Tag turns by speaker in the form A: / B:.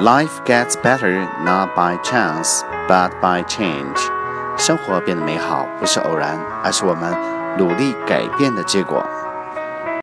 A: Life gets better not by chance, but by change. 生活变得美好不是偶然，而是我们努力改变的结果。